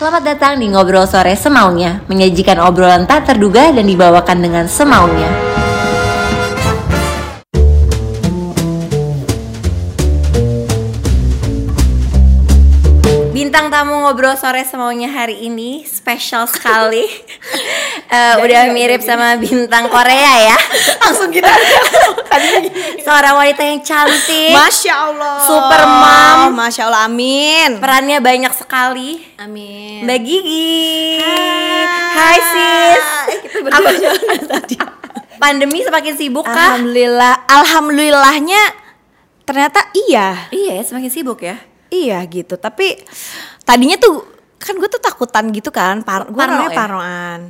Selamat datang di Ngobrol Sore Semaunya Menyajikan obrolan tak terduga dan dibawakan dengan semaunya Bintang tamu ngobrol sore semaunya hari ini spesial sekali. Eh, udah mirip sama bintang Korea ya. langsung gitu Seorang wanita yang cantik. Masya Allah Super mom. Masya Allah amin Perannya banyak sekali. Amin Mbak Gigi. Hai. Hai sis. Kita berdua jalan tadi Pandemi semakin sibuk kah? Alhamdulillah Alhamdulillahnya Ternyata iya Iya, semakin sibuk ya. Iya gitu Tapi Tadinya tuh Kan gue tuh takutan gitu kan par Gue orangnya ya? parnoan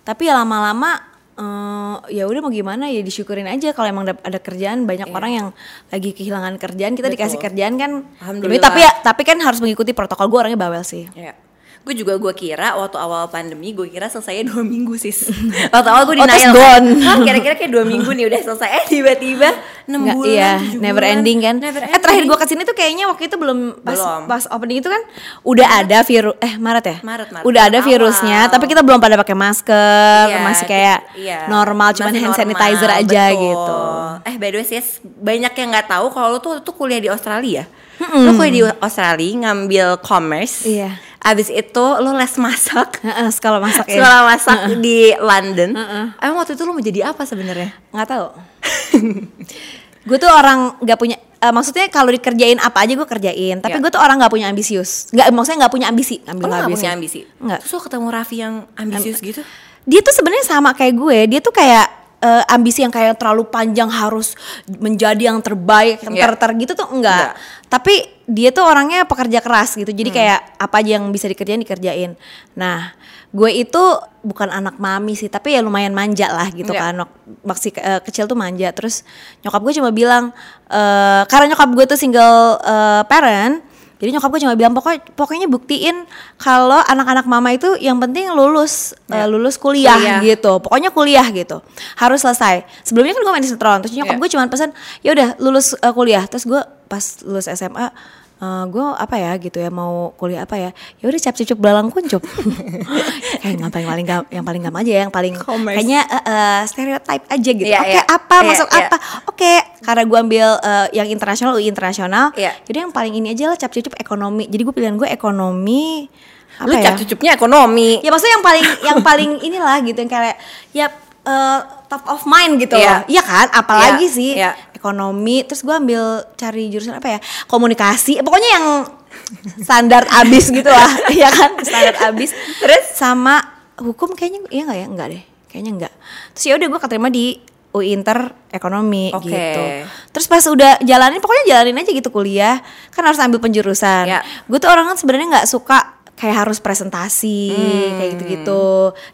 Tapi ya lama-lama eh, ya udah mau gimana ya disyukurin aja kalau emang ada kerjaan banyak orang yang lagi kehilangan kerjaan kita Iya. Betul. dikasih kerjaan kan Alhamdulillah. tapi ya tapi kan harus mengikuti protokol gue orangnya bawel sih Iya. Gue juga gue kira waktu awal pandemi gue kira selesainya dua minggu sis. waktu awal gue Oh, denial. gone. Hah, kira-kira kayak dua minggu nih udah selesai. Eh tiba-tiba enam bulan. iya, never bulan. ending kan. Never Eh terakhir ending. gua ke sini tuh kayaknya waktu itu belum pas Belum. pas opening itu kan udah ada virus eh Maret ya? Maret, Maret. Udah ada Awal. virusnya, tapi kita belum pada pakai masker, Iya, masih kayak iya. normal cuman Masih hand normal, sanitizer aja betul. gitu. Eh by the way sis, banyak yang nggak tahu kalau lu tuh tuh kuliah di Australia. Lu kuliah di Australia ngambil commerce. Iya. Abis itu lu les masak. Sekolah masak ya. Sekolah masak di London. Emang waktu itu lu mau jadi apa sebenarnya? nggak tahu. gue tuh orang nggak punya eh, maksudnya kalau dikerjain apa aja gue kerjain tapi Iya. gue tuh orang nggak punya ambisius nggak maksudnya nggak punya ambisi Oh, ambil lu gak ambisi punya ambisi? nggak Terus lu ketemu Raffi yang ambisius gitu? dia tuh sebenarnya sama kayak gue dia tuh kayak eh, ambisi yang kayak terlalu panjang harus menjadi yang terbaik yang Iya. ter-ter gitu tuh enggak. Enggak. tapi dia tuh orangnya pekerja keras gitu Hmm. jadi kayak apa aja yang bisa dikerjain dikerjain nah gue itu bukan anak mami sih tapi ya lumayan manja lah gitu Iya. kan Wak- masih ke- eh, kecil tuh manja terus nyokap gue cuma bilang eh, karena nyokap gue tuh single eh, parent jadi nyokap gue cuma bilang pokoknya pokoknya buktiin kalau anak-anak mama itu yang penting lulus eh, lulus kuliah, Kuliah. gitu. Pokoknya kuliah gitu. Harus selesai. Sebelumnya kan gue main di sinetron, terus nyokap Iya. gue cuma pesan, "Ya udah lulus eh, kuliah." Terus gue pas lulus SMA eh, gue apa ya gitu ya mau kuliah apa ya ya udah cap cucuk belalang kuncup kayak ngapain paling gam, yang paling gampang aja yang paling Commerce. kayaknya eh, eh, stereotype aja gitu Iya, oke iya. apa Iya, masuk iya. apa oke karena gue ambil eh, yang internasional UI internasional Iya. jadi yang paling ini aja lah cap cucup ekonomi jadi gue pilihan gue ekonomi apa Lu ya cap cucupnya ekonomi. ya maksudnya yang paling yang paling inilah gitu yang kayak ya eh, top of mind gitu Iya. iya kan apalagi Iya, sih iya. Ekonomi terus gue ambil cari jurusan apa ya? Komunikasi pokoknya yang standar abis gitu lah ya kan? Standar abis. Terus? Sama hukum kayaknya iya nggak ya? Enggak deh kayaknya enggak terus ya udah gue keterima di UI Inter ekonomi Oke. gitu. Terus pas udah jalanin pokoknya jalanin aja gitu kuliah. Kan harus ambil penjurusan. Ya. gue tuh orang kan sebenarnya nggak suka kayak harus presentasi kayak Hmm. gitu-gitu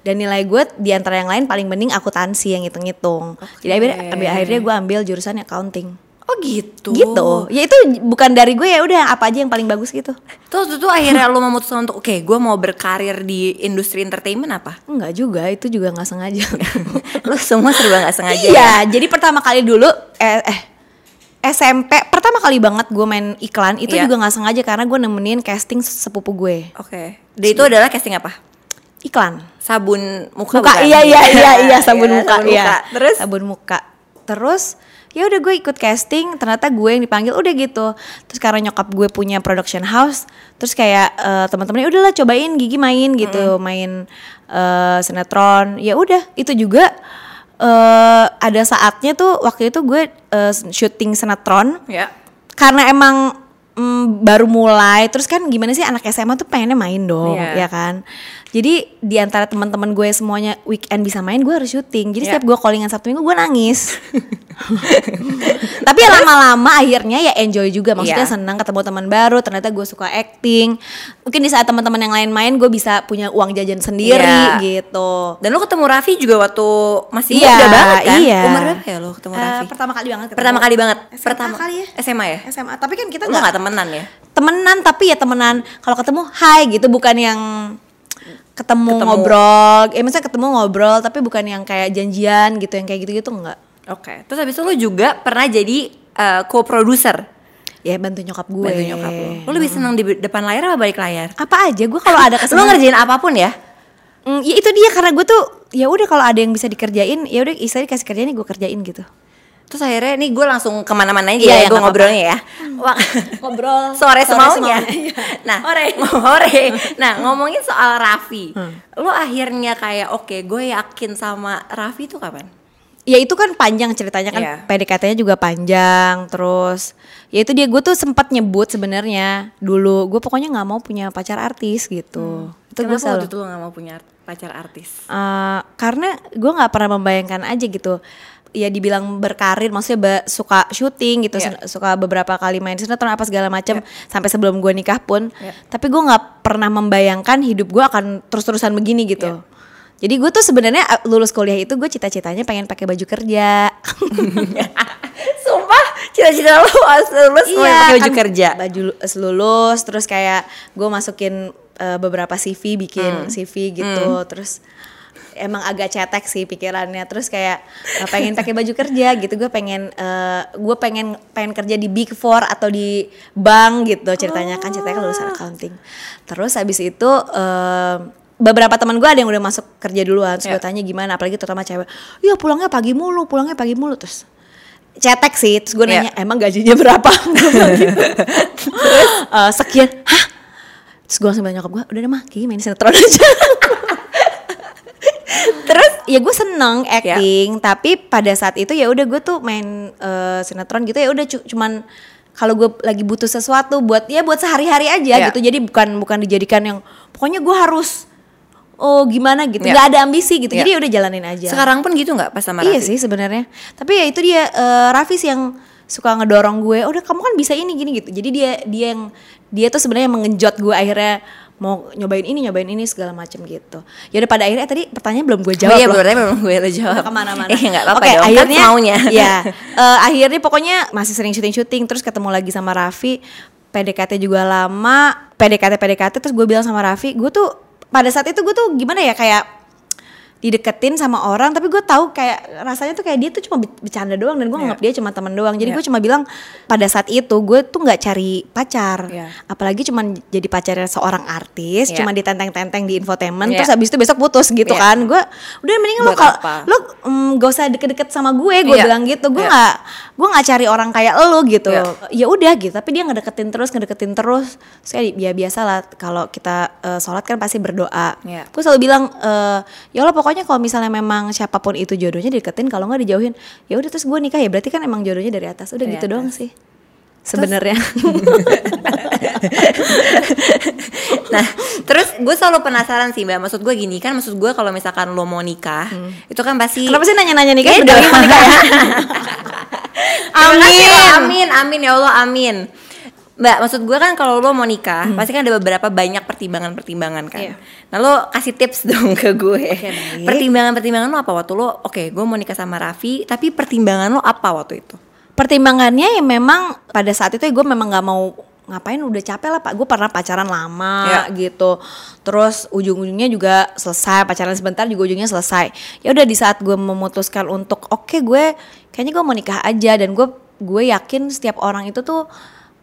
dan nilai gue di antara yang lain paling mending akuntansi yang hitung-hitung jadi akhirnya, akhirnya gue ambil jurusan accounting Oh gitu. gitu ya itu bukan dari gue ya udah apa aja yang paling bagus gitu Terus itu akhirnya lu memutuskan untuk oke, gue mau berkarir di industri entertainment apa? enggak juga itu juga nggak sengaja lu semua serba nggak sengaja iya ya? jadi pertama kali dulu eh, eh SMP pertama kali banget gue main iklan itu Iya. juga nggak sengaja karena gue nemenin casting sepupu gue Oke. Dan itu adalah casting apa? iklan Sabun muka. muka bukan? iya iya iya iya sabun Iya, muka sabun iya muka. Terus sabun muka terus ya udah gue ikut casting ternyata gue yang dipanggil udah gitu terus karena nyokap gue punya production house terus kayak eh, teman-temannya udahlah cobain gigi main gitu main eh, sinetron ya udah itu juga eh ada saatnya tuh waktu itu gue eh, syuting sinetron ya. karena emang mm, baru mulai terus kan gimana sih anak SMA tuh pengennya main dong Iya. ya kan jadi di antara teman-teman gue semuanya weekend bisa main gue harus syuting jadi Iya. setiap gue callingan sabtu minggu gue nangis tapi ya lama-lama akhirnya ya enjoy juga maksudnya Iya. senang ketemu teman baru ternyata gue suka acting mungkin di saat teman-teman yang lain main gue bisa punya uang jajan sendiri Iya. gitu Dan lu ketemu Raffi juga waktu masih Iya, muda banget kan? iya. Umur berapa ya lu ketemu Eh, Raffi? pertama kali banget ketemu. Pertama kali banget. SMA Pertama kali ya SMA ya? SMA tapi kan kita nggak gak temenan ya? temenan tapi ya temenan kalau ketemu hai gitu bukan yang ketemu, Ketemu. ngobrol eh misalnya ketemu ngobrol tapi bukan yang kayak janjian gitu yang kayak gitu-gitu enggak Oke. Terus habis itu lu juga pernah jadi eh, co-producer. ya bantu nyokap gue Bantu nyokap lo. Lo lebih seneng di depan layar apa balik layar? apa aja gue kalau ada Lo kesempatan ngerjain apa pun ya? Mm, ya itu dia karena gue tuh ya udah kalau ada yang bisa dikerjain ya udah istilahnya dikasih kerjain gue kerjain gitu Terus akhirnya nih gue langsung ke mana-mana aja Iya, ya iya, gue ngobrolnya ya. Wah, ngobrol sore, sore semaunya. semaunya. nah, Ore. ore. Nah, ngomongin soal Raffi. Hmm. Lo akhirnya kayak oke, gue yakin sama Raffi itu kapan? ya itu kan panjang ceritanya kan Iya. PDKT-nya juga panjang terus ya itu dia gue tuh sempat nyebut sebenarnya dulu gue pokoknya nggak mau punya pacar artis gitu itu gue Kenapa waktu itu lo gak mau punya pacar artis? Eh, karena gue nggak pernah membayangkan aja gitu ya dibilang berkarir maksudnya ba- suka syuting gitu Iya. sen- suka beberapa kali main sinetron apa segala macam sampai sebelum gue nikah pun Iya. tapi gue nggak pernah membayangkan hidup gue akan terus-terusan begini gitu Iya. jadi gue tuh sebenarnya uh, lulus kuliah itu gue cita-citanya pengen pakai baju kerja Sumpah, cita-cita lo pas lulus mau pakai baju kan kerja. Baju lu- lulus terus kayak gue masukin uh, beberapa CV Hmm. bikin CV gitu terus emang agak cetek sih pikirannya. Terus kayak uh, pengen pakai baju kerja gitu. Gue pengen gue pengen pengen kerja di Big Four atau di bank gitu ceritanya. Kan ceritanya kan lulusan accounting. Terus habis itu uh, beberapa teman gue ada yang udah masuk kerja duluan. Terus gue Ya. tanya gimana? Apalagi terutama cewek. Ya pulangnya pagi mulu pulangnya pagi mulu. Terus cetek sih. Terus gue Iya. nanya emang gajinya berapa? Gitu. eh, sekian. Hah? Terus gue langsung bilang nyokap gue udah deh mah Kiki main sinetron aja terus ya gue seneng acting tapi pada saat itu ya udah gue tuh main eh, sinetron gitu ya udah cu- cuman kalau gue lagi butuh sesuatu buat ya buat sehari-hari aja Ya. gitu jadi bukan bukan dijadikan yang pokoknya gue harus oh gimana gitu Ya. nggak ada ambisi gitu Ya. jadi ya udah jalanin aja Sekarang pun gitu nggak pas sama Iya Raffi? sih sebenarnya. Tapi ya itu dia eh, Raffi sih yang suka ngedorong gue. Udah kamu kan bisa ini gini gitu. Jadi dia dia yang dia tuh sebenarnya mengenjot gue akhirnya mau nyobain ini nyobain ini segala macem gitu. Ya udah pada akhirnya tadi pertanyaan belum gue Oh jawab iya, loh. berarti belum gue lo jawab. Udah ke mana-mana. Eh nggak apa-apa Oke, dong, akhirnya kan maunya. Ya, eh, akhirnya pokoknya masih sering syuting-syuting terus ketemu lagi sama Raffi. PDKT juga lama, PDKT PDKT terus gue bilang sama Raffi, gue tuh pada saat itu gue tuh gimana ya kayak dideketin sama orang tapi gue tahu kayak rasanya tuh kayak dia tuh cuma be- bercanda doang dan gue Iya. nganggap dia cuma teman doang jadi Iya. gue cuma bilang pada saat itu gue tuh nggak cari pacar Iya. apalagi cuma jadi pacarnya seorang artis Iya. cuma ditenteng-tenteng di infotainment Iya. terus habis itu besok putus gitu Iya. kan gue udah mending lo kalau lo mm, gak usah deket-deket sama gue gue Iya. bilang gitu gue Iya. nggak gue nggak cari orang kayak lo gitu Iya. ya udah gitu tapi dia ngedeketin terus ngedeketin terus saya ya biasa lah kalau kita eh, sholat kan pasti berdoa Iya. gue selalu bilang eh, ya Allah pokoknya kalau misalnya memang siapa pun itu jodohnya deketin kalau nggak dijauhin ya udah terus gue nikah ya berarti kan emang jodohnya dari atas udah Dari gitu atas. doang sih sebenarnya Nah, terus gue selalu penasaran sih mbak. Maksud gue gini kan, maksud gue kalau misalkan lo mau nikah, itu kan pasti. kenapa sih nanya-nanya nikah lagi dong. mau nikah ya Amin. amin, amin ya Allah, amin. Mbak, maksud gue kan kalau lo mau nikah, pasti kan ada beberapa banyak pertimbangan-pertimbangan kan. Iya. Nah lo kasih tips dong ke gue. baik. Pertimbangan-pertimbangan lo apa waktu lo? Oke, gue mau nikah sama Raffi, tapi pertimbangan lo apa waktu itu? pertimbangannya ya memang pada saat itu ya gue memang nggak mau ngapain udah capek lah pak gue pernah pacaran lama Ya. gitu terus ujung-ujungnya juga selesai pacaran sebentar juga ujungnya selesai ya udah di saat gue memutuskan untuk oke gue kayaknya gue mau nikah aja dan gue gue yakin setiap orang itu tuh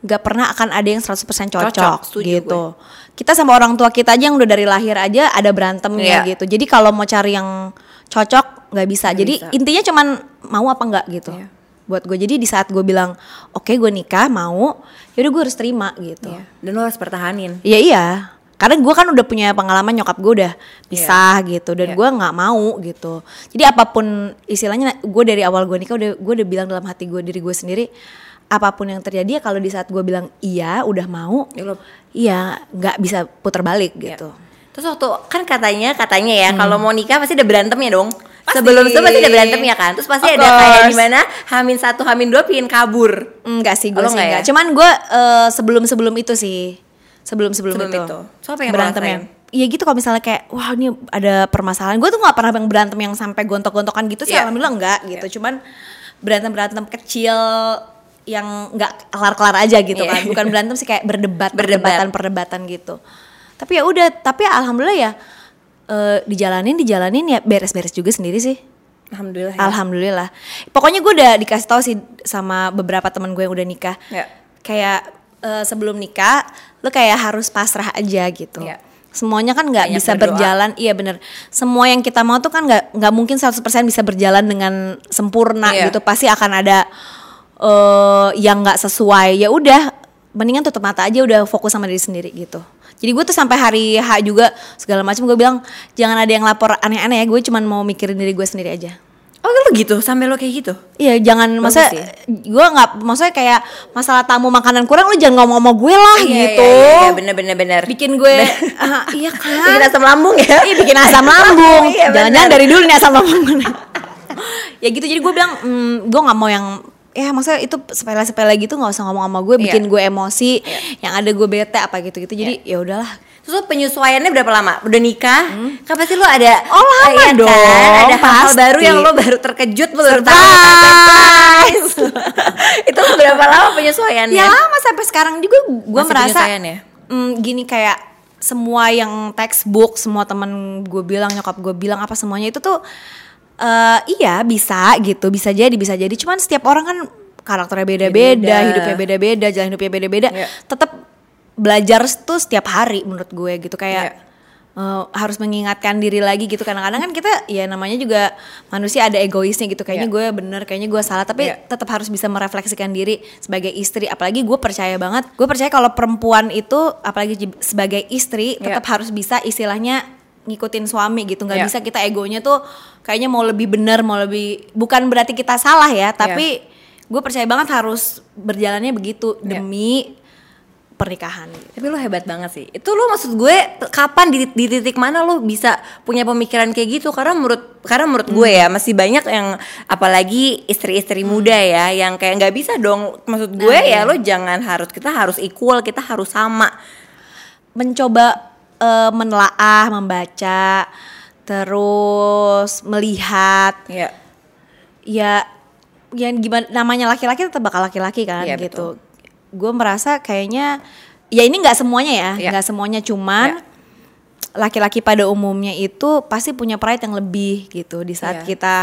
nggak pernah akan ada yang 100% cocok, Cocok, gitu kita sama orang tua kita aja yang udah dari lahir aja ada berantemnya Iya. gitu jadi kalau mau cari yang cocok nggak bisa Nggak jadi bisa. intinya cuman mau apa enggak gitu Iya. buat gue jadi di saat gue bilang oke gue nikah mau yaudah gue harus terima gitu Iya. Dan lo harus pertahanin. iya iya karena gue kan udah punya pengalaman nyokap gue udah pisah gitu dan Iya. gue nggak mau gitu jadi apa pun istilahnya gue dari awal gue nikah udah gue udah bilang dalam hati gue diri gue sendiri apa pun yang terjadi ya kalau di saat gue bilang iya udah mau Ya iya nggak bisa putar balik Iya. gitu Terus waktu kan katanya katanya ya kalau mau nikah pasti ada berantemnya dong. Hmm. Pasti. Sebelum itu pasti ada berantemnya kan. Terus pasti Of ada kayak course. di mana Hamin satu Hamin dua pingin kabur. Enggak sih gue sih ya? enggak. Cuman gue eh, sebelum sebelum itu sih. Sebelum sebelum, Sebelum itu. itu. So, apa yang rasain? Iya gitu kalau misalnya kayak wah ini ada permasalahan. Gue tuh nggak pernah yang berantem yang sampai gontok-gontokan gitu sih. Iya. Alhamdulillah enggak gitu. Cuman berantem-berantem kecil yang nggak kelar-kelar aja gitu Iya. kan. Bukan berantem sih kayak berdebat, perdebatan-perdebatan gitu. Tapi ya udah, tapi alhamdulillah ya eh, dijalanin dijalanin ya beres-beres juga sendiri sih. Alhamdulillah. ya. Alhamdulillah. Pokoknya gue udah dikasih tahu sih sama beberapa teman gue yang udah nikah. Ya. kayak eh, sebelum nikah lu kayak harus pasrah aja gitu. Iya. Semuanya kan nggak bisa berdoa. berjalan, iya bener. Semua yang kita mau tuh kan nggak nggak mungkin 100% bisa berjalan dengan sempurna Iya. gitu. Pasti akan ada eh yang nggak sesuai. Ya udah, mendingan tutup mata aja udah fokus sama diri sendiri gitu. Jadi gue tuh sampai hari H juga segala macam gue bilang jangan ada yang lapor aneh-aneh ya. Gue cuman mau mikirin diri gue sendiri aja. Oh lo gitu sampai lo kayak gitu. Iya jangan Bagus maksudnya sih. gue nggak maksudnya kayak masalah tamu makanan kurang lu jangan ngomong sama gue lah Iya, gitu. Iya, iya, bener bener bener. Bikin gue ah, iya kan. Bikin asam lambung ya. Iya bikin asam lambung. Iya. Jangan-jangan dari dulu nih asam lambung. ya gitu jadi gue bilang mm, gue nggak mau yang ya maksudnya itu sepele-sepele gitu nggak usah ngomong sama gue bikin Iya. gue emosi yang ada gue bete apa gitu gitu jadi ya udahlah Terus lo penyesuaiannya berapa lama? Udah nikah? Kapan sih lo ada Oh, lama eh, iya kan? dong, Ada hal pasti. baru yang lo baru terkejut lo baru tahu. Itu berapa lama penyesuaiannya? ya lama sampai sekarang juga gue merasa ya? mm, gini kayak semua yang textbook semua temen gue bilang nyokap gue bilang apa semuanya itu tuh eh iya bisa gitu bisa jadi bisa jadi cuman setiap orang kan karakternya beda-beda hidupnya beda-beda jalan hidupnya beda-beda Iya. tetap belajar tuh setiap hari menurut gue gitu kayak Iya. eh, harus mengingatkan diri lagi gitu kadang-kadang kan kita ya namanya juga manusia ada egoisnya gitu kayaknya Iya. gue bener kayaknya gue salah tapi Iya. tetap harus bisa merefleksikan diri sebagai istri apalagi gue percaya banget gue percaya kalau perempuan itu apalagi sebagai istri tetap harus bisa istilahnya ngikutin suami gitu nggak Iya. bisa kita egonya tuh kayaknya mau lebih benar mau lebih bukan berarti kita salah ya tapi gue percaya banget harus berjalannya begitu Iya. demi pernikahan gitu. Tapi lo hebat banget sih. Itu lo maksud gue kapan di, di titik mana lo bisa punya pemikiran kayak gitu? Karena menurut karena menurut gue ya masih banyak yang apalagi istri-istri muda ya yang kayak nggak bisa dong. Maksud gue ya lo jangan harus kita harus equal, kita harus sama. mencoba eh, menelaah membaca terus melihat Ya. ya yang gimana namanya laki-laki tetap bakal laki-laki kan Iya, gitu. Gue merasa kayaknya ya ini nggak semuanya ya, Iya. nggak semuanya cuman Iya. laki-laki pada umumnya itu pasti punya pride yang lebih gitu di saat Iya. kita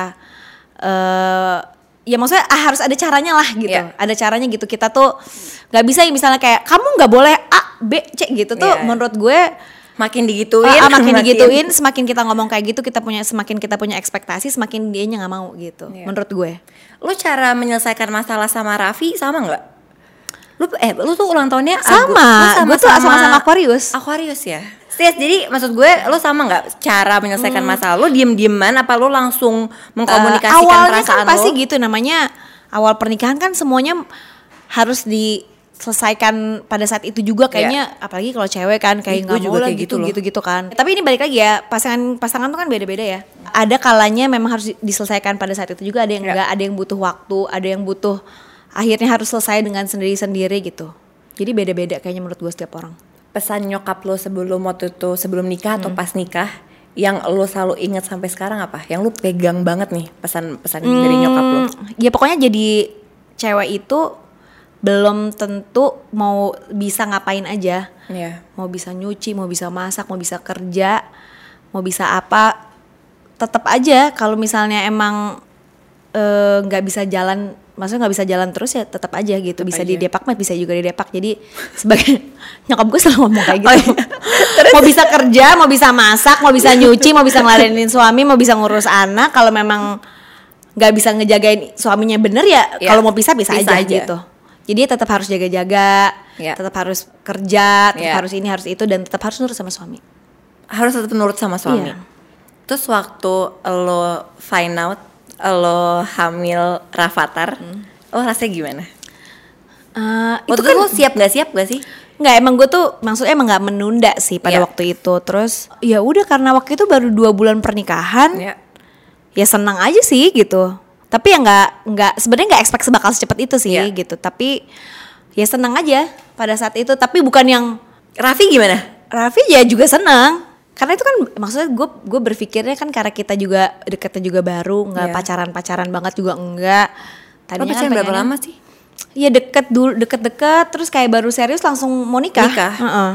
eh ya maksudnya ah, harus ada caranya lah gitu. Iya. Ada caranya gitu. Kita tuh nggak bisa misalnya kayak kamu nggak boleh A, B, C gitu tuh Iya. menurut gue Makin digituin, Ah, ah, makin digituin, semakin kita ngomong kayak gitu, kita punya semakin kita punya ekspektasi, semakin dia nggak mau gitu. Iya. Menurut gue. Lo cara menyelesaikan masalah sama Raffi sama nggak? Lu eh lu tuh ulang tahunnya Sama, lu gue tuh sama-sama Aquarius. Aquarius ya. Serius, jadi maksud gue lo sama nggak cara menyelesaikan masalah lo diem-dieman apa lo langsung mengkomunikasikan Eh, awalnya perasaan kan pasti lo? gitu namanya awal pernikahan kan semuanya harus diselesaikan pada saat itu juga kayaknya apalagi kalau cewek kan kayak nggak mau lah gitu gitu loh. gitu gitu kan tapi ini balik lagi ya pasangan pasangan tuh kan beda-beda ya ada kalanya memang harus diselesaikan pada saat itu juga ada yang Ya. enggak ada yang butuh waktu ada yang butuh akhirnya harus selesai dengan sendiri-sendiri gitu jadi beda-beda kayaknya menurut gue setiap orang Pesan nyokap lo sebelum waktu itu sebelum nikah Hmm. atau pas nikah yang lo selalu ingat sampai sekarang apa? Yang lo pegang banget nih pesan-pesan dari nyokap lo. Hmm, ya pokoknya jadi cewek itu belum tentu mau bisa ngapain aja. Iya. mau bisa nyuci mau bisa masak mau bisa kerja mau bisa apa tetap aja. Kalau misalnya emang eh, nggak bisa jalan maksudnya nggak bisa jalan terus ya tetap aja gitu. Bisa di depak mah bisa juga di depak jadi sebagai nyokap gue selalu ngomong kayak Oh, gitu. iya. mau bisa kerja mau bisa masak mau bisa nyuci mau bisa ngeladenin suami mau bisa ngurus anak kalau memang nggak bisa ngejagain suaminya bener ya Ya, kalau mau pisah bisa, bisa aja, aja. gitu jadi tetap harus jaga-jaga Ya. tetap harus kerja tetap Ya. harus ini harus itu dan tetap harus nurut sama suami Harus tetap nurut sama suami. Iya. Terus waktu lo find out lo hamil Rafathar, lo rasanya gimana? Itu Waktu kan itu lo siap gak siap gak sih? nggak emang gue tuh maksudnya emang nggak menunda sih pada Iya. waktu itu terus ya udah karena waktu itu baru dua bulan pernikahan Ya. ya senang aja sih gitu tapi ya nggak nggak sebenarnya nggak expect sebakal secepat itu sih Iya. gitu tapi ya senang aja pada saat itu tapi bukan yang Raffi gimana? Raffi ya juga senang karena itu kan maksudnya gue gue berpikirnya kan karena kita juga deketnya juga baru nggak Iya. pacaran pacaran banget juga enggak Tadinya kan pacaran berapa lama sih? Iya deket dulu deket-deket terus kayak baru serius langsung mau nikah. Nikah? Heeh.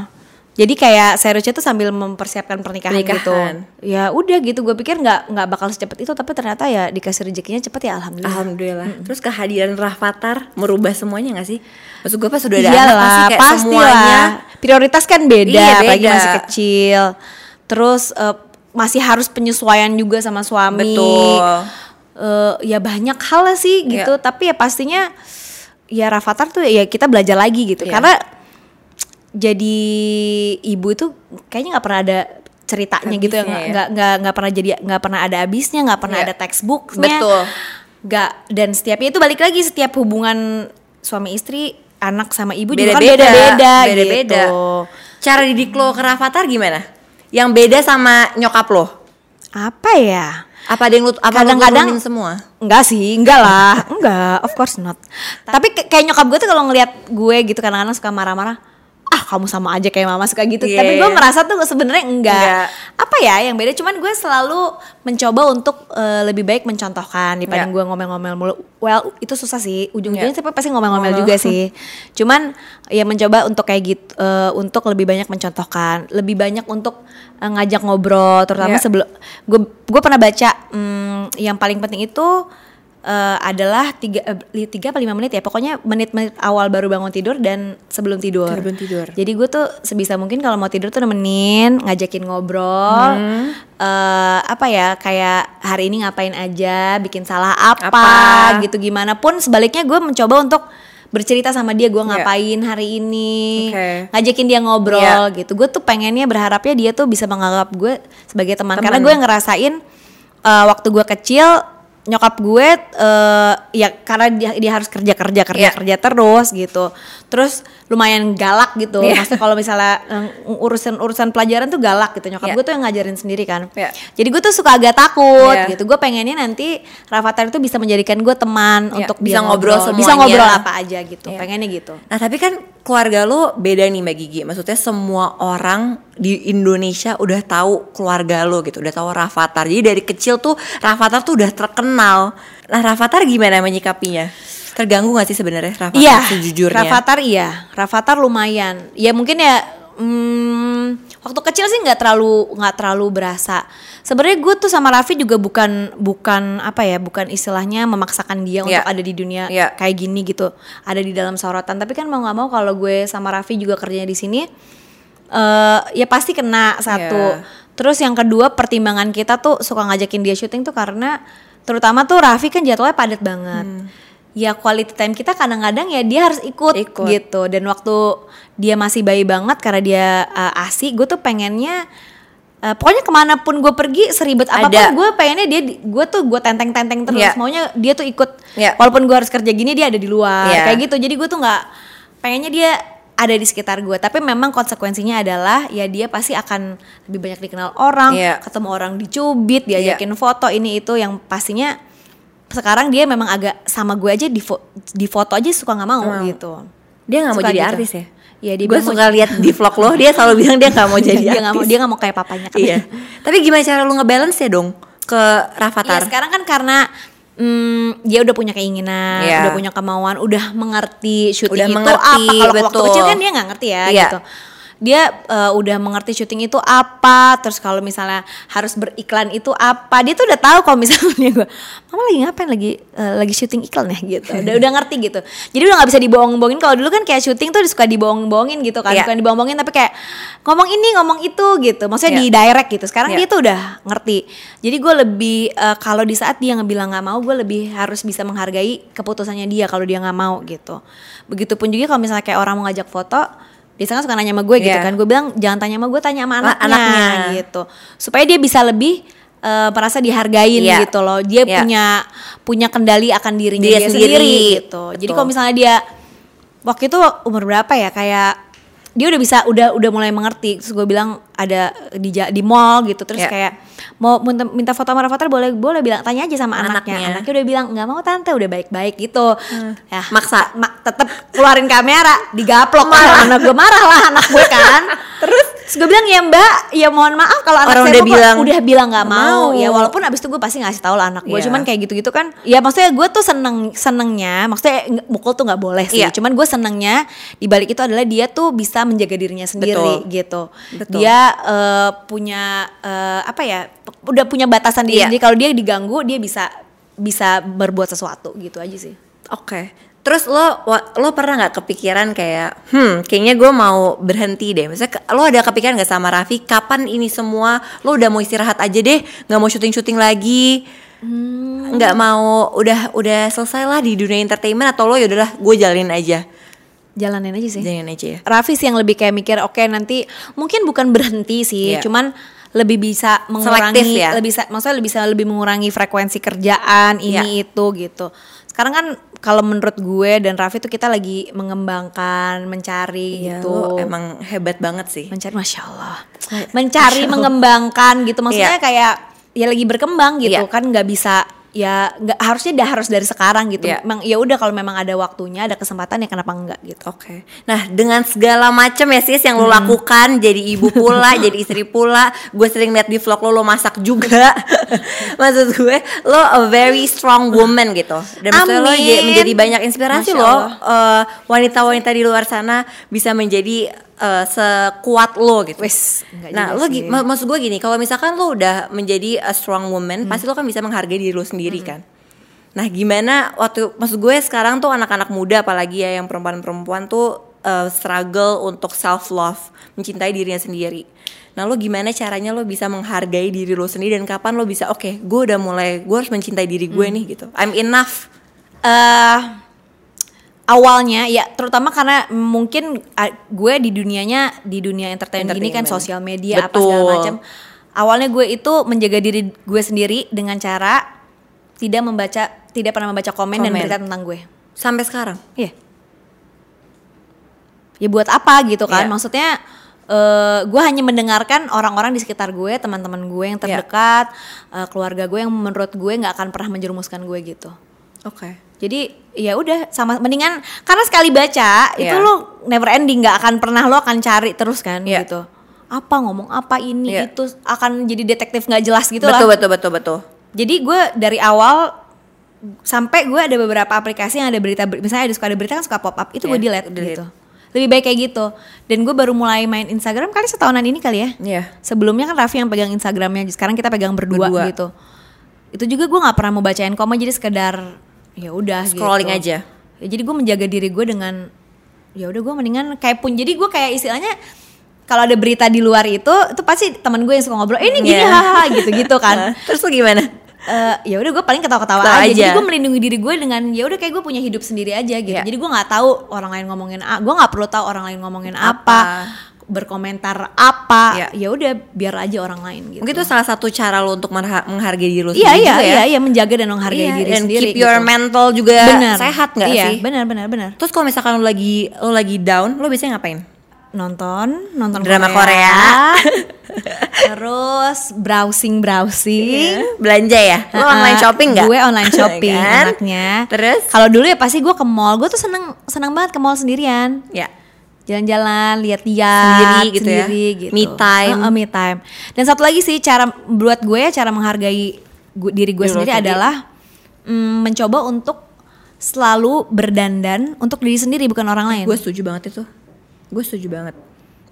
Jadi kayak seriusnya tuh sambil mempersiapkan pernikahan, Pernikahan. gitu. Ya udah gitu, gue pikir nggak nggak bakal secepat itu, tapi ternyata ya dikasih rezekinya cepet ya alhamdulillah. Alhamdulillah. Terus kehadiran Rafathar merubah semuanya gak sih? Maksud gue pas sudah ada anak Iyalah, pasti kayak pasti semuanya. Prioritas kan beda, Iya, apalagi beda. masih kecil. Terus eh, masih harus penyesuaian juga sama suami. Betul. Eh, ya banyak hal lah sih gitu, Iya. tapi ya pastinya ya Rafathar tuh ya kita belajar lagi gitu. Iya. Karena jadi ibu itu kayaknya nggak pernah ada ceritanya gitu ya Habisnya nggak ya. nggak nggak nggak pernah jadi nggak pernah ada habisnya nggak pernah Iya. ada textbooknya Betul. nggak dan setiapnya itu balik lagi setiap hubungan suami istri anak sama ibu juga kan beda-beda. beda-beda Beda-beda. gitu. Cara didik lo ke Rafathar gimana? Yang beda sama nyokap lo? Apa ya? Apa ada yang lu apa Kadang-kadang- semua? Enggak sih, enggak lah, enggak, of course not. Tapi kayak nyokap gue tuh kalau ngelihat gue gitu kadang-kadang suka marah-marah. Kamu sama aja kayak mama suka gitu. Iya, Tapi gue iya. merasa tuh sebenarnya enggak. Enggak. Apa ya yang beda? Cuman gue selalu mencoba untuk eh, lebih baik mencontohkan dibanding Iya. gue ngomel-ngomel mulu. Well itu susah sih. Ujung-ujungnya Iya. tapi pasti ngomel-ngomel Ngomel. juga sih. Cuman ya mencoba untuk kayak gitu, eh, untuk lebih banyak mencontohkan, lebih banyak untuk eh, ngajak ngobrol, terutama Iya. sebelum gue gue pernah baca hmm, yang paling penting itu eh, adalah tiga li- tiga apa lima menit ya pokoknya menit-menit awal baru bangun tidur dan sebelum tidur. Sebelum tidur. Jadi gue tuh sebisa mungkin kalau mau tidur tuh nemenin, ngajakin ngobrol, Hmm. eh, apa ya kayak hari ini ngapain aja, bikin salah apa, Apa. gitu gimana pun sebaliknya gue mencoba untuk bercerita sama dia gue Iya. ngapain hari ini, Oke. ngajakin dia ngobrol Iya. gitu. Gue tuh pengennya berharapnya dia tuh bisa menganggap gue sebagai teman, Teman. karena gue ngerasain eh, waktu gue kecil nyokap gue eh, ya karena dia, dia harus kerja kerja kerja Iya. kerja terus gitu terus lumayan galak gitu Iya. maksudnya kalau misalnya eh, urusan urusan pelajaran tuh galak gitu nyokap Iya. gue tuh yang ngajarin sendiri kan Iya. jadi gue tuh suka agak takut Iya. gitu gue pengennya nanti Rafathar itu bisa menjadikan gue teman Iya, untuk bisa dia ngobrol bisa ngobrol apa aja gitu Iya. pengennya gitu Nah tapi kan keluarga lo beda nih Mbak Gigi Maksudnya semua orang di Indonesia udah tahu keluarga lo gitu Udah tahu Rafathar Jadi dari kecil tuh Rafathar tuh udah terkenal Nah Rafathar gimana menyikapinya? Terganggu gak sih sebenarnya Rafathar Iya, sejujurnya? Rafathar iya, Rafathar lumayan. Ya mungkin ya, hmm, waktu kecil sih nggak terlalu nggak terlalu berasa. Sebenarnya gue tuh sama Raffi juga bukan bukan apa ya, bukan istilahnya memaksakan dia Iya. untuk ada di dunia Iya. kayak gini gitu, ada di dalam sorotan. Tapi kan mau nggak mau kalau gue sama Raffi juga kerjanya di sini, eh ya pasti kena satu. Iya. Terus yang kedua pertimbangan kita tuh suka ngajakin dia syuting tuh karena terutama tuh Raffi kan jadwalnya padat banget. Ya quality time kita kadang-kadang ya dia harus ikut, Ikut. gitu. Dan waktu dia masih bayi banget karena dia uh, asi, gue tuh pengennya uh, pokoknya ke mana pun gue pergi seribet Ada. apa pun gue pengennya dia di- gue tuh gue tenteng-tenteng terus Iya. maunya dia tuh ikut Iya. walaupun gue harus kerja gini dia ada di luar Iya. kayak gitu jadi gue tuh nggak pengennya dia ada di sekitar gue tapi memang konsekuensinya adalah ya dia pasti akan lebih banyak dikenal orang Iya. ketemu orang dicubit diajakin foto ini itu yang pastinya sekarang dia memang agak sama gue aja di, fo- di foto aja suka nggak mau Nggak mau. gitu Dia gak mau jadi gitu. artis ya? Iya dia Gue suka lihat di vlog lo Dia selalu bilang dia gak mau jadi dia nggak mau dia nggak mau kayak papanya kan Iya Tapi gimana cara lu ngebalance ya dong Ke Iya Rafathar? sekarang kan karena mm, dia udah punya keinginan, Iya. udah punya kemauan, udah mengerti syuting Udah itu mengerti, apa. Kalau waktu kecil kan dia nggak ngerti ya Iya. gitu. Dia eh, udah mengerti syuting itu apa, terus kalau misalnya harus beriklan itu apa, dia tuh udah tahu kalau misalnya gue, mama lagi ngapain lagi eh, lagi syuting iklan ya gitu. Udah udah ngerti gitu. Jadi udah nggak bisa dibohong-bohongin. Kalau dulu kan kayak syuting tuh suka dibohong-bohongin gitu kan, Iya. bukan dibohong-bohongin tapi kayak ngomong ini ngomong itu gitu. Maksudnya Iya. di direct gitu. Sekarang Iya. dia tuh udah ngerti. Jadi gue lebih eh, kalau di saat dia ngebilang nggak mau, gue lebih harus bisa menghargai keputusannya dia kalau dia nggak mau gitu. Begitupun juga kalau misalnya kayak orang mau ngajak foto, biasanya suka nanya sama gue gitu Iya. kan. Gue bilang jangan tanya sama gue, tanya sama anaknya, anaknya. gitu. Supaya dia bisa lebih eh, merasa dihargain Iya. gitu loh. Dia Iya. punya punya kendali akan dirinya Dia dia, sendiri. sendiri, gitu. Jadi kalau misalnya dia waktu itu umur berapa ya kayak dia udah bisa udah udah mulai mengerti. Terus gue bilang ada di di mall gitu. Terus Ya. kayak mau minta, foto sama Rafathar boleh boleh bilang tanya aja sama anaknya. Anaknya. anaknya udah bilang nggak mau tante udah baik baik gitu ya Maksa. ma- tetep keluarin kamera digaplok. Kan anak gue marah lah anak gue kan. Terus Terus gue bilang ya mbak, ya mohon maaf kalau anak Orang saya udah mau, bilang, udah bilang nggak "Nggak mau. mau." Ya walaupun abis itu gue pasti ngasih tahu lah anak gue. Iya. Cuman kayak gitu-gitu kan, ya maksudnya gue tuh seneng senengnya, maksudnya mukul tuh nggak boleh sih. Iya. Cuman gue senengnya di balik itu adalah dia tuh bisa menjaga dirinya sendiri Betul. gitu. Betul. Dia eh, punya eh, apa ya, udah punya batasan diri Iya. sendiri. Kalau dia diganggu, dia bisa bisa berbuat sesuatu gitu aja sih. Oke. Terus lo lo pernah nggak kepikiran kayak, hmm, kayaknya gue mau berhenti deh. Misalnya lo ada kepikiran nggak sama Raffi, kapan ini semua lo udah mau istirahat aja deh, nggak mau syuting syuting lagi, nggak mau udah udah selesai lah di dunia entertainment atau lo ya udahlah gue jalanin aja, Jalanin aja sih. jalanin aja ya. Raffi sih yang lebih kayak mikir oke nanti mungkin bukan berhenti sih Iya. cuman lebih bisa mengurangi Selektif ya? lebih bisa maksudnya lebih bisa lebih mengurangi frekuensi kerjaan ini Iya. itu gitu sekarang kan kalau menurut gue dan Raffi tuh kita lagi mengembangkan mencari Iya, gitu emang hebat banget sih. mencari masya Allah mencari mengembangkan gitu maksudnya Iya. kayak ya lagi berkembang gitu Iya. kan nggak bisa ya nggak harusnya dah harus dari sekarang gitu Iya. memang ya udah kalau memang ada waktunya ada kesempatan ya kenapa enggak gitu Oke. Nah, dengan segala macam ya sis yang Hmm. lo lakukan, jadi ibu pula, jadi istri pula, gue sering lihat di vlog lo lo masak juga. Maksud gue, lo a very strong woman gitu. Dan maksudnya lo menjadi banyak inspirasi Masya lo eh, wanita-wanita di luar sana bisa menjadi eh, sekuat lo gitu. Wes, nah, lo mak- maksud gue gini, kalau misalkan lo udah menjadi a strong woman, Hmm. pasti lo kan bisa menghargai diri lo sendiri kan. Nah, gimana waktu maksud gue sekarang tuh anak-anak muda apalagi ya yang perempuan-perempuan tuh uh, struggle untuk self love, mencintai dirinya sendiri. Nah, lo gimana caranya lo bisa menghargai diri lo sendiri dan kapan lo bisa oke, gue udah mulai gue harus mencintai diri gue Hmm. nih gitu. I'm enough. eh awalnya ya terutama karena mungkin gue di dunianya di dunia entertainment, ini kan Entertainment. sosial media apa Betul. segala macam. Awalnya gue itu menjaga diri gue sendiri dengan cara tidak membaca tidak pernah membaca komen, dan Komen. berita tentang gue. Sampai sekarang. Iya. Ya buat apa gitu kan? Iya. Maksudnya eh gue hanya mendengarkan orang-orang di sekitar gue, teman-teman gue yang Iya. terdekat, eh, keluarga gue yang menurut gue nggak akan pernah menjerumuskan gue gitu. Oke. Jadi ya udah sama mendingan karena sekali baca itu Iya. lo never ending nggak akan pernah lo akan cari terus kan Iya. gitu. Apa ngomong apa ini Iya. itu akan jadi detektif nggak jelas gitu betul, lah. betul betul betul Jadi gue dari awal sampai gue ada beberapa aplikasi yang ada berita misalnya ada suka ada berita kan suka pop up itu gue Iya, delete, delete. gitu. Lebih baik kayak gitu. Dan gue baru mulai main Instagram kali setahunan ini kali ya. Iya. Sebelumnya kan Raffi yang pegang Instagramnya, sekarang kita pegang berdua, Berdua. gitu. Itu juga gue nggak pernah mau bacain koma jadi sekedar ya udah Scrolling gitu. aja. Ya, jadi gue menjaga diri gue dengan ya udah gue mendingan kayak pun jadi gue kayak istilahnya kalau ada berita di luar itu itu pasti teman gue yang suka ngobrol eh, ini gini Iya. hahaha gitu-gitu kan Nah, terus lo gimana eh ya udah gue paling ketawa-ketawa Ketawa aja. Jadi aja. gue melindungi diri gue dengan ya udah kayak gue punya hidup sendiri aja gitu. Iya. Jadi gue nggak tahu orang lain ngomongin apa, gue nggak perlu tahu orang lain ngomongin apa, Apa. berkomentar apa. Iya. Ya udah biar aja orang lain gitu. mungkin itu salah satu cara lo untuk menghargai diri lo Iya sendiri iya juga ya iya iya menjaga dan menghargai Iya, diri dan sendiri. keep your gitu. mental juga Benar. sehat nggak iya, sih Benar benar benar. terus kalau misalkan lo lagi lo lagi down lo biasanya ngapain Nonton nonton Drama terus browsing browsing. belanja ya lo online shopping nggak Gue online shopping Kan? anaknya. terus Kalau dulu ya pasti gue ke mall. Gue tuh seneng seneng banget ke mall sendirian. ya Jalan-jalan, lihat-lihat Sendiri gitu ya? gitu. Me time. Heeh, me time. Dan satu lagi sih cara buat gue ya cara menghargai diri gue Diri sendiri sendiri. adalah mm, mencoba untuk selalu berdandan untuk diri sendiri bukan orang lain. gue setuju banget itu gue setuju banget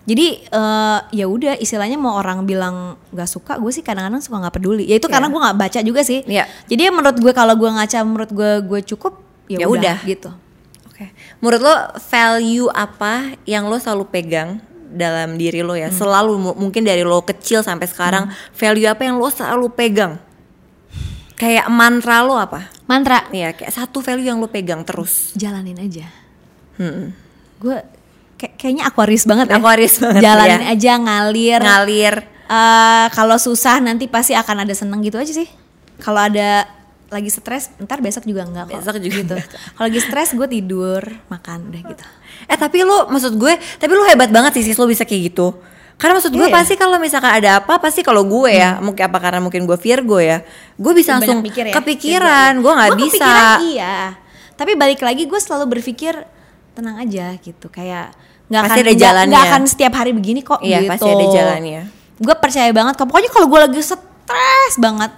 Jadi eh, ya udah istilahnya mau orang bilang nggak suka, gue sih kadang-kadang suka nggak peduli. Ya itu karena gue nggak baca juga sih. Iya. Jadi ya menurut gue kalau gue ngaca menurut gue gue cukup ya, Ya udah gitu. oke menurut lo value apa yang lo selalu pegang dalam diri lo ya Hmm. selalu mu- mungkin dari lo kecil sampai sekarang value apa yang lo selalu pegang kayak mantra lo apa Mantra Iya, kayak satu value yang lo pegang terus. jalanin aja. Hmm. Gue kayak kayaknya Aquarius banget ya. Aquarius banget, Jalanin ya. aja ngalir. Ngalir. Eh, kalau susah nanti pasti akan ada seneng gitu aja sih. Kalau ada lagi stres, ntar besok juga enggak kok. Besok juga gitu. Kalau lagi stres gue tidur, makan udah gitu. Eh tapi lo maksud gue, tapi lo hebat banget sih sis lo bisa kayak gitu. Karena maksud gue ya? pasti kalau misalkan ada apa pasti kalau gue ya, mungkin apa karena mungkin gue Virgo ya, gue bisa Banyak langsung mikir ya. kepikiran, gue nggak bisa. kepikiran iya. Tapi balik lagi gue selalu berpikir tenang aja gitu. Kayak nggak akan ada jalannya. nggak akan setiap hari begini kok Iya, gitu pasti ada jalannya. gue percaya banget kok pokoknya kalau gue lagi stres banget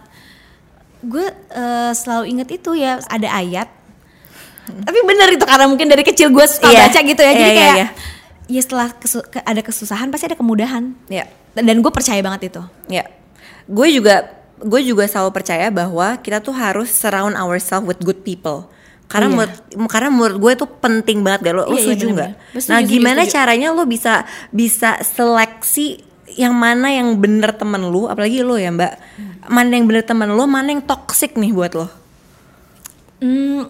gue eh, selalu inget itu ya ada ayat tapi bener itu karena mungkin dari kecil gue suka Iya. baca gitu ya jadi iya, kayak iya. ya setelah kesu- ke- ada kesusahan pasti ada kemudahan Ya. dan gue percaya banget itu Ya, gue juga gue juga selalu percaya bahwa kita tuh harus surround ourselves with good people. Karena Iya. menurut karena menurut gue itu penting banget deh lo, lo Iya, iya, setuju nggak? setuju, Nah, gimana setuju. caranya lo bisa bisa seleksi yang mana yang bener temen lu, apalagi lo ya mbak, mana yang bener temen lo, mana yang toxic nih buat lo? hmm,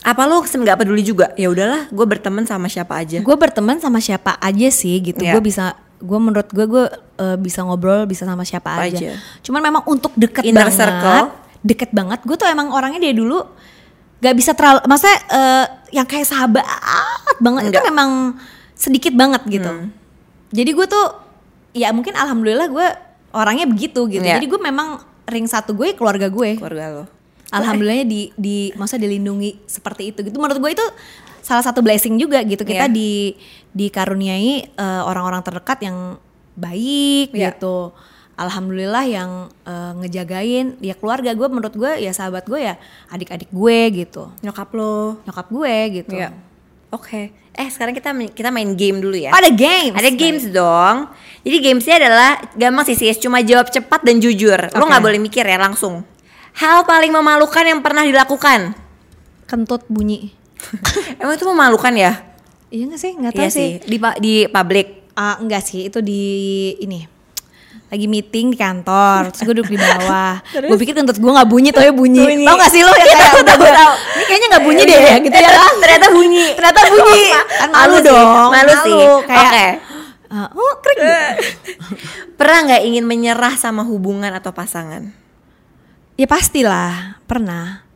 Apa lo nggak peduli juga? Ya udahlah, gue berteman sama siapa aja. gue berteman sama siapa aja sih gitu Iya. gue bisa gue menurut gue gue eh, bisa ngobrol bisa sama siapa Apa aja. aja. cuman memang untuk deket Inner banget circle. deket banget gue tuh emang orangnya dari dulu gak bisa terlalu maksudnya eh, yang kayak sahabat banget itu Enggak. memang sedikit banget gitu Hmm. jadi gue tuh ya mungkin alhamdulillah gue orangnya begitu gitu Iya. jadi gue memang ring satu gue keluarga gue Keluarga lo. alhamdulillahnya di di masa dilindungi seperti itu gitu menurut gue itu salah satu blessing juga gitu kita Iya. di dikaruniai eh, orang-orang terdekat yang baik Iya. gitu alhamdulillah yang eh, ngejagain ya keluarga gue menurut gue ya sahabat gue ya adik-adik gue gitu Nyokap lo. nyokap gue gitu Iya. Oke. Eh sekarang kita main- kita main game dulu ya. Oh, ada games Ada games dong. Jadi gamesnya adalah gampang sih sis, cuma jawab cepat dan jujur. Lo Oke. nggak boleh mikir ya langsung. Hal paling memalukan yang pernah dilakukan. kentut bunyi Emang itu memalukan ya? iya gak sih nggak tahu Iya sih sih. Di di public. Ah, enggak sih, itu di ini lagi meeting di kantor, terus gue duduk di bawah. gue pikir kentut gue nggak bunyi, tapi bunyi. Bunyi. Tau gak sih lo yang Iya, kayak tahu, udah gue tahu. Ini kayaknya nggak bunyi deh ya, gitu ya kan? Ternyata bunyi. Ternyata bunyi. Kan malu sih, dong, Malu, sih. Kayak, Oke. ah, oh krik. Pernah nggak ingin menyerah sama hubungan atau pasangan? Ya pastilah, pernah.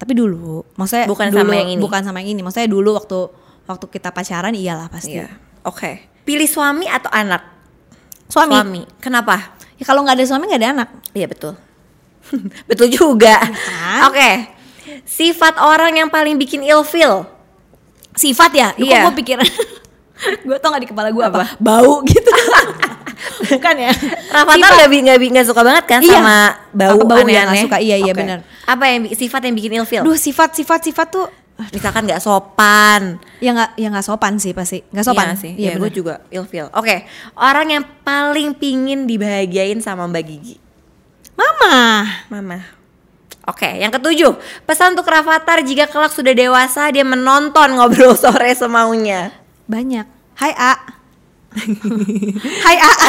Tapi dulu, maksudnya Bukan dulu, sama yang ini. Bukan sama yang ini, maksudnya dulu waktu waktu kita pacaran iyalah pasti. Iya. Oke. Pilih suami atau anak? Suami. Kenapa? Ya kalau nggak ada suami nggak ada anak. Iya betul. betul juga. kan? Oke. Sifat orang yang paling bikin ilfeel. Sifat ya? Lu Iya. Kok gue pikiran gue tau gak di kepala gue apa? Apa? Bau gitu. Bukan ya? Rafathar nggak bi- nggak suka banget kan Iya. sama bau bau aneh-aneh? nggak suka. Iya, iya, Oke. benar. Apa yang sifat yang bikin ilfeel? Duh sifat sifat sifat tuh Misalkan nggak sopan. ya nggak ya nggak sopan sih pasti nggak sopan Iya sih. Iya Iya, gue bener. juga ilfeel. Oke. Orang yang paling pingin dibahagiain sama Mbak Gigi. Mama Mama. Oke, yang ketujuh, pesan untuk Rafathar jika kelak sudah dewasa dia menonton ngobrol sore semaunya. banyak. Hai A. Hai A.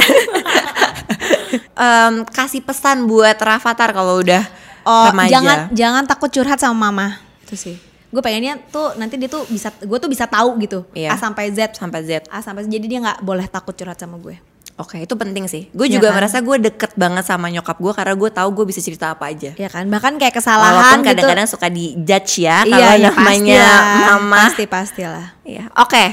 Em, kasih pesan buat Rafathar kalau udah Oh remaja. jangan jangan takut curhat sama mama itu sih. Gue pengennya tuh nanti dia tuh bisa gue tuh bisa tahu gitu Iya. A sampai Z sampai Z. A sampai Z. jadi dia nggak boleh takut curhat sama gue. Oke, itu penting sih. Gue Iya juga kan? merasa gue deket banget sama nyokap gue karena gue tahu gue bisa cerita apa aja. Ya kan bahkan kayak kesalahan Walaupun gitu. kadang-kadang suka di judge ya iya, kalau iya, namanya pastilah. mama. Pasti pastilah. Iya. Oke.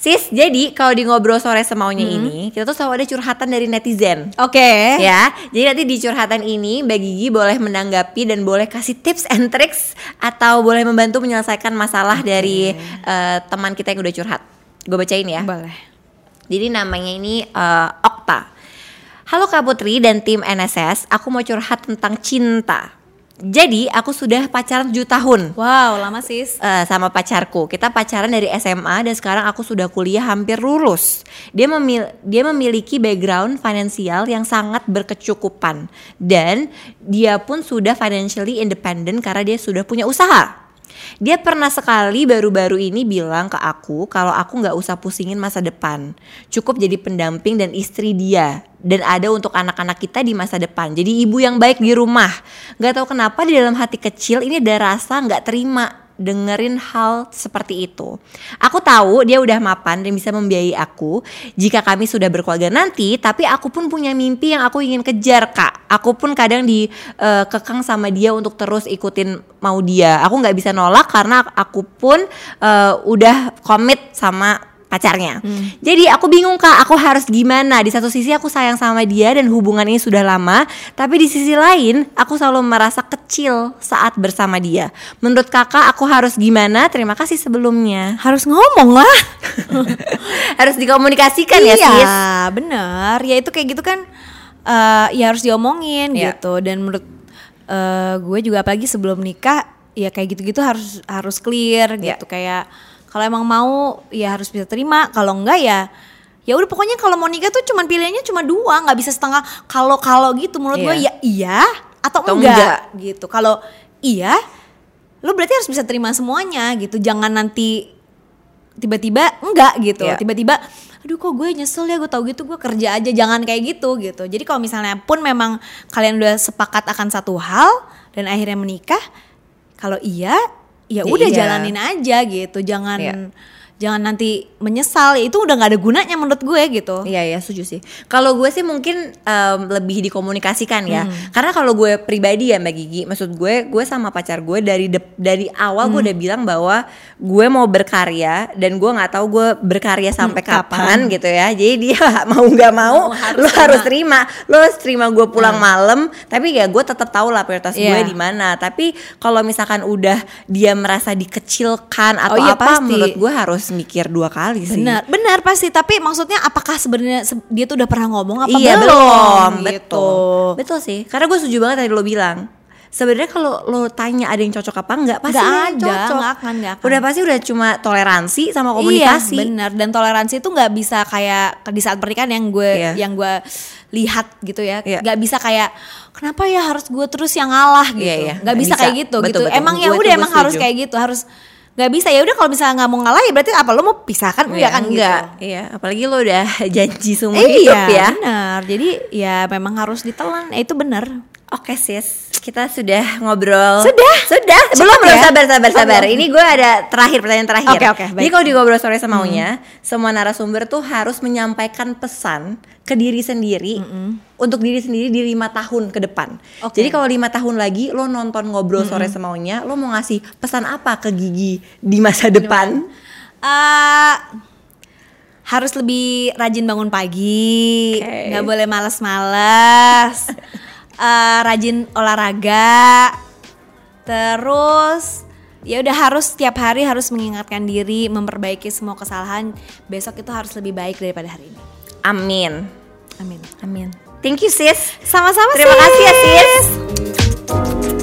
Sis, jadi kalau di ngobrol sore semaunya Hmm. ini, kita tuh selalu ada curhatan dari netizen. Oke. Ya, jadi nanti di curhatan ini Mbak Gigi boleh menanggapi dan boleh kasih tips and tricks atau boleh membantu menyelesaikan masalah dari eh, teman kita yang udah curhat. Gue bacain ya. Boleh. Jadi namanya ini eh, Okta. Halo Kak Putri dan tim NSS, aku mau curhat tentang cinta. Jadi aku sudah pacaran 7 tahun Wow, lama sis. eh, sama pacarku. Kita pacaran dari SMA dan sekarang aku sudah kuliah hampir lulus. Dia memil- dia memiliki background finansial yang sangat berkecukupan dan dia pun sudah financially independent karena dia sudah punya usaha. Dia pernah sekali baru-baru ini bilang ke aku kalau aku nggak usah pusingin masa depan. Cukup jadi pendamping dan istri dia. Dan ada untuk anak-anak kita di masa depan. Jadi ibu yang baik di rumah. Gak tahu kenapa di dalam hati kecil ini ada rasa nggak terima dengerin hal seperti itu. Aku tahu dia udah mapan dan bisa membiayai aku jika kami sudah berkeluarga nanti, tapi aku pun punya mimpi yang aku ingin kejar, Kak. Aku pun kadang dikekang sama dia untuk terus ikutin mau dia. Aku nggak bisa nolak karena aku pun eh, udah komit sama pacarnya. Jadi aku bingung kak, aku harus gimana? Di satu sisi aku sayang sama dia dan hubungan ini sudah lama, tapi di sisi lain aku selalu merasa kecil saat bersama dia. Menurut kakak aku harus gimana? Terima kasih sebelumnya. Harus ngomong lah. harus dikomunikasikan ya iya, sis. bener. Ya itu kayak gitu kan. eh, ya harus diomongin Iya. gitu. Dan menurut eh, gue juga apalagi sebelum nikah, ya kayak gitu-gitu harus harus clear Iya. gitu. Kayak kalau emang mau, ya harus bisa terima. Kalau enggak ya ya udah pokoknya kalau mau nikah tuh cuman pilihannya cuma dua nggak bisa setengah kalau kalau gitu menurut gue Iya. ya iya atau, Atau enggak, enggak. gitu kalau iya lu berarti harus bisa terima semuanya gitu jangan nanti tiba-tiba enggak gitu Iya. tiba-tiba aduh kok gue nyesel ya gue tau gitu gue kerja aja jangan kayak gitu gitu jadi kalau misalnya pun memang kalian udah sepakat akan satu hal dan akhirnya menikah kalau iya ya udah Iya. jalanin aja gitu jangan Iya. Jangan nanti menyesal ya itu udah nggak ada gunanya menurut gue gitu Iya ya setuju sih. Kalau gue sih mungkin em, lebih dikomunikasikan ya. Hmm. Karena kalau gue pribadi ya Mbak Gigi, maksud gue gue sama pacar gue dari dep- dari awal gue Hmm. udah bilang bahwa gue mau berkarya dan gue nggak tahu gue berkarya sampai Hmm, kapan gitu ya. Jadi dia mau nggak mau, Mau, harus lo terima. harus terima. Lo harus terima gue pulang malam, tapi ya gue tetap tahu lah prioritas gue Iya. di mana. Tapi kalau misalkan udah dia merasa dikecilkan atau Oh iya, apa, pasti. menurut gue harus mikir dua kali sih. benar benar pasti tapi maksudnya apakah sebenarnya se- dia tuh udah pernah ngomong apa iya belum belum gitu. betul betul sih karena gue setuju banget tadi lo bilang sebenarnya kalau lo tanya ada yang cocok apa enggak pasti Nggak ada cocok nggak akan, nggak akan. udah pasti udah cuma toleransi sama komunikasi Iya benar dan toleransi itu nggak bisa kayak di saat pernikahan yang gue Iya. yang gue lihat gitu ya Iya. nggak bisa kayak kenapa ya harus gue terus yang ngalah gitu Iya, iya. nggak Nggak bisa, bisa. kayak gitu Betul, gitu betul. emang ya udah emang harus kayak gitu harus nggak bisa. Ya udah kalau misalnya nggak mau ngalah ya berarti apa? Lo mau pisahkan Iya, enggak kan? enggak gitu iya apalagi lo udah janji seumur Eh, hidup iya ya. Benar. Jadi ya memang harus ditelan. Eh, itu benar Oke sis, kita sudah ngobrol. Sudah? Sudah. Cepet belum belum ya? sabar sabar Oh, sabar. belum. Ini gue ada terakhir pertanyaan terakhir. Oke, oke, baik. Hmm. Jadi kalau di ngobrol sore semaunya, semua narasumber tuh harus menyampaikan pesan ke diri sendiri untuk diri sendiri di lima tahun ke depan. Oke. Jadi kalau lima tahun lagi lo nonton ngobrol sore semaunya, lo mau ngasih pesan apa ke Gigi di masa depan? Eh, harus lebih rajin bangun pagi, Oke. nggak boleh malas-malas, Eh, rajin olahraga, terus ya udah harus setiap hari harus mengingatkan diri, memperbaiki semua kesalahan. Besok itu harus lebih baik daripada hari ini. Amin. Amin. Amin. Thank you sis. Sama-sama Terima kasih ya sis.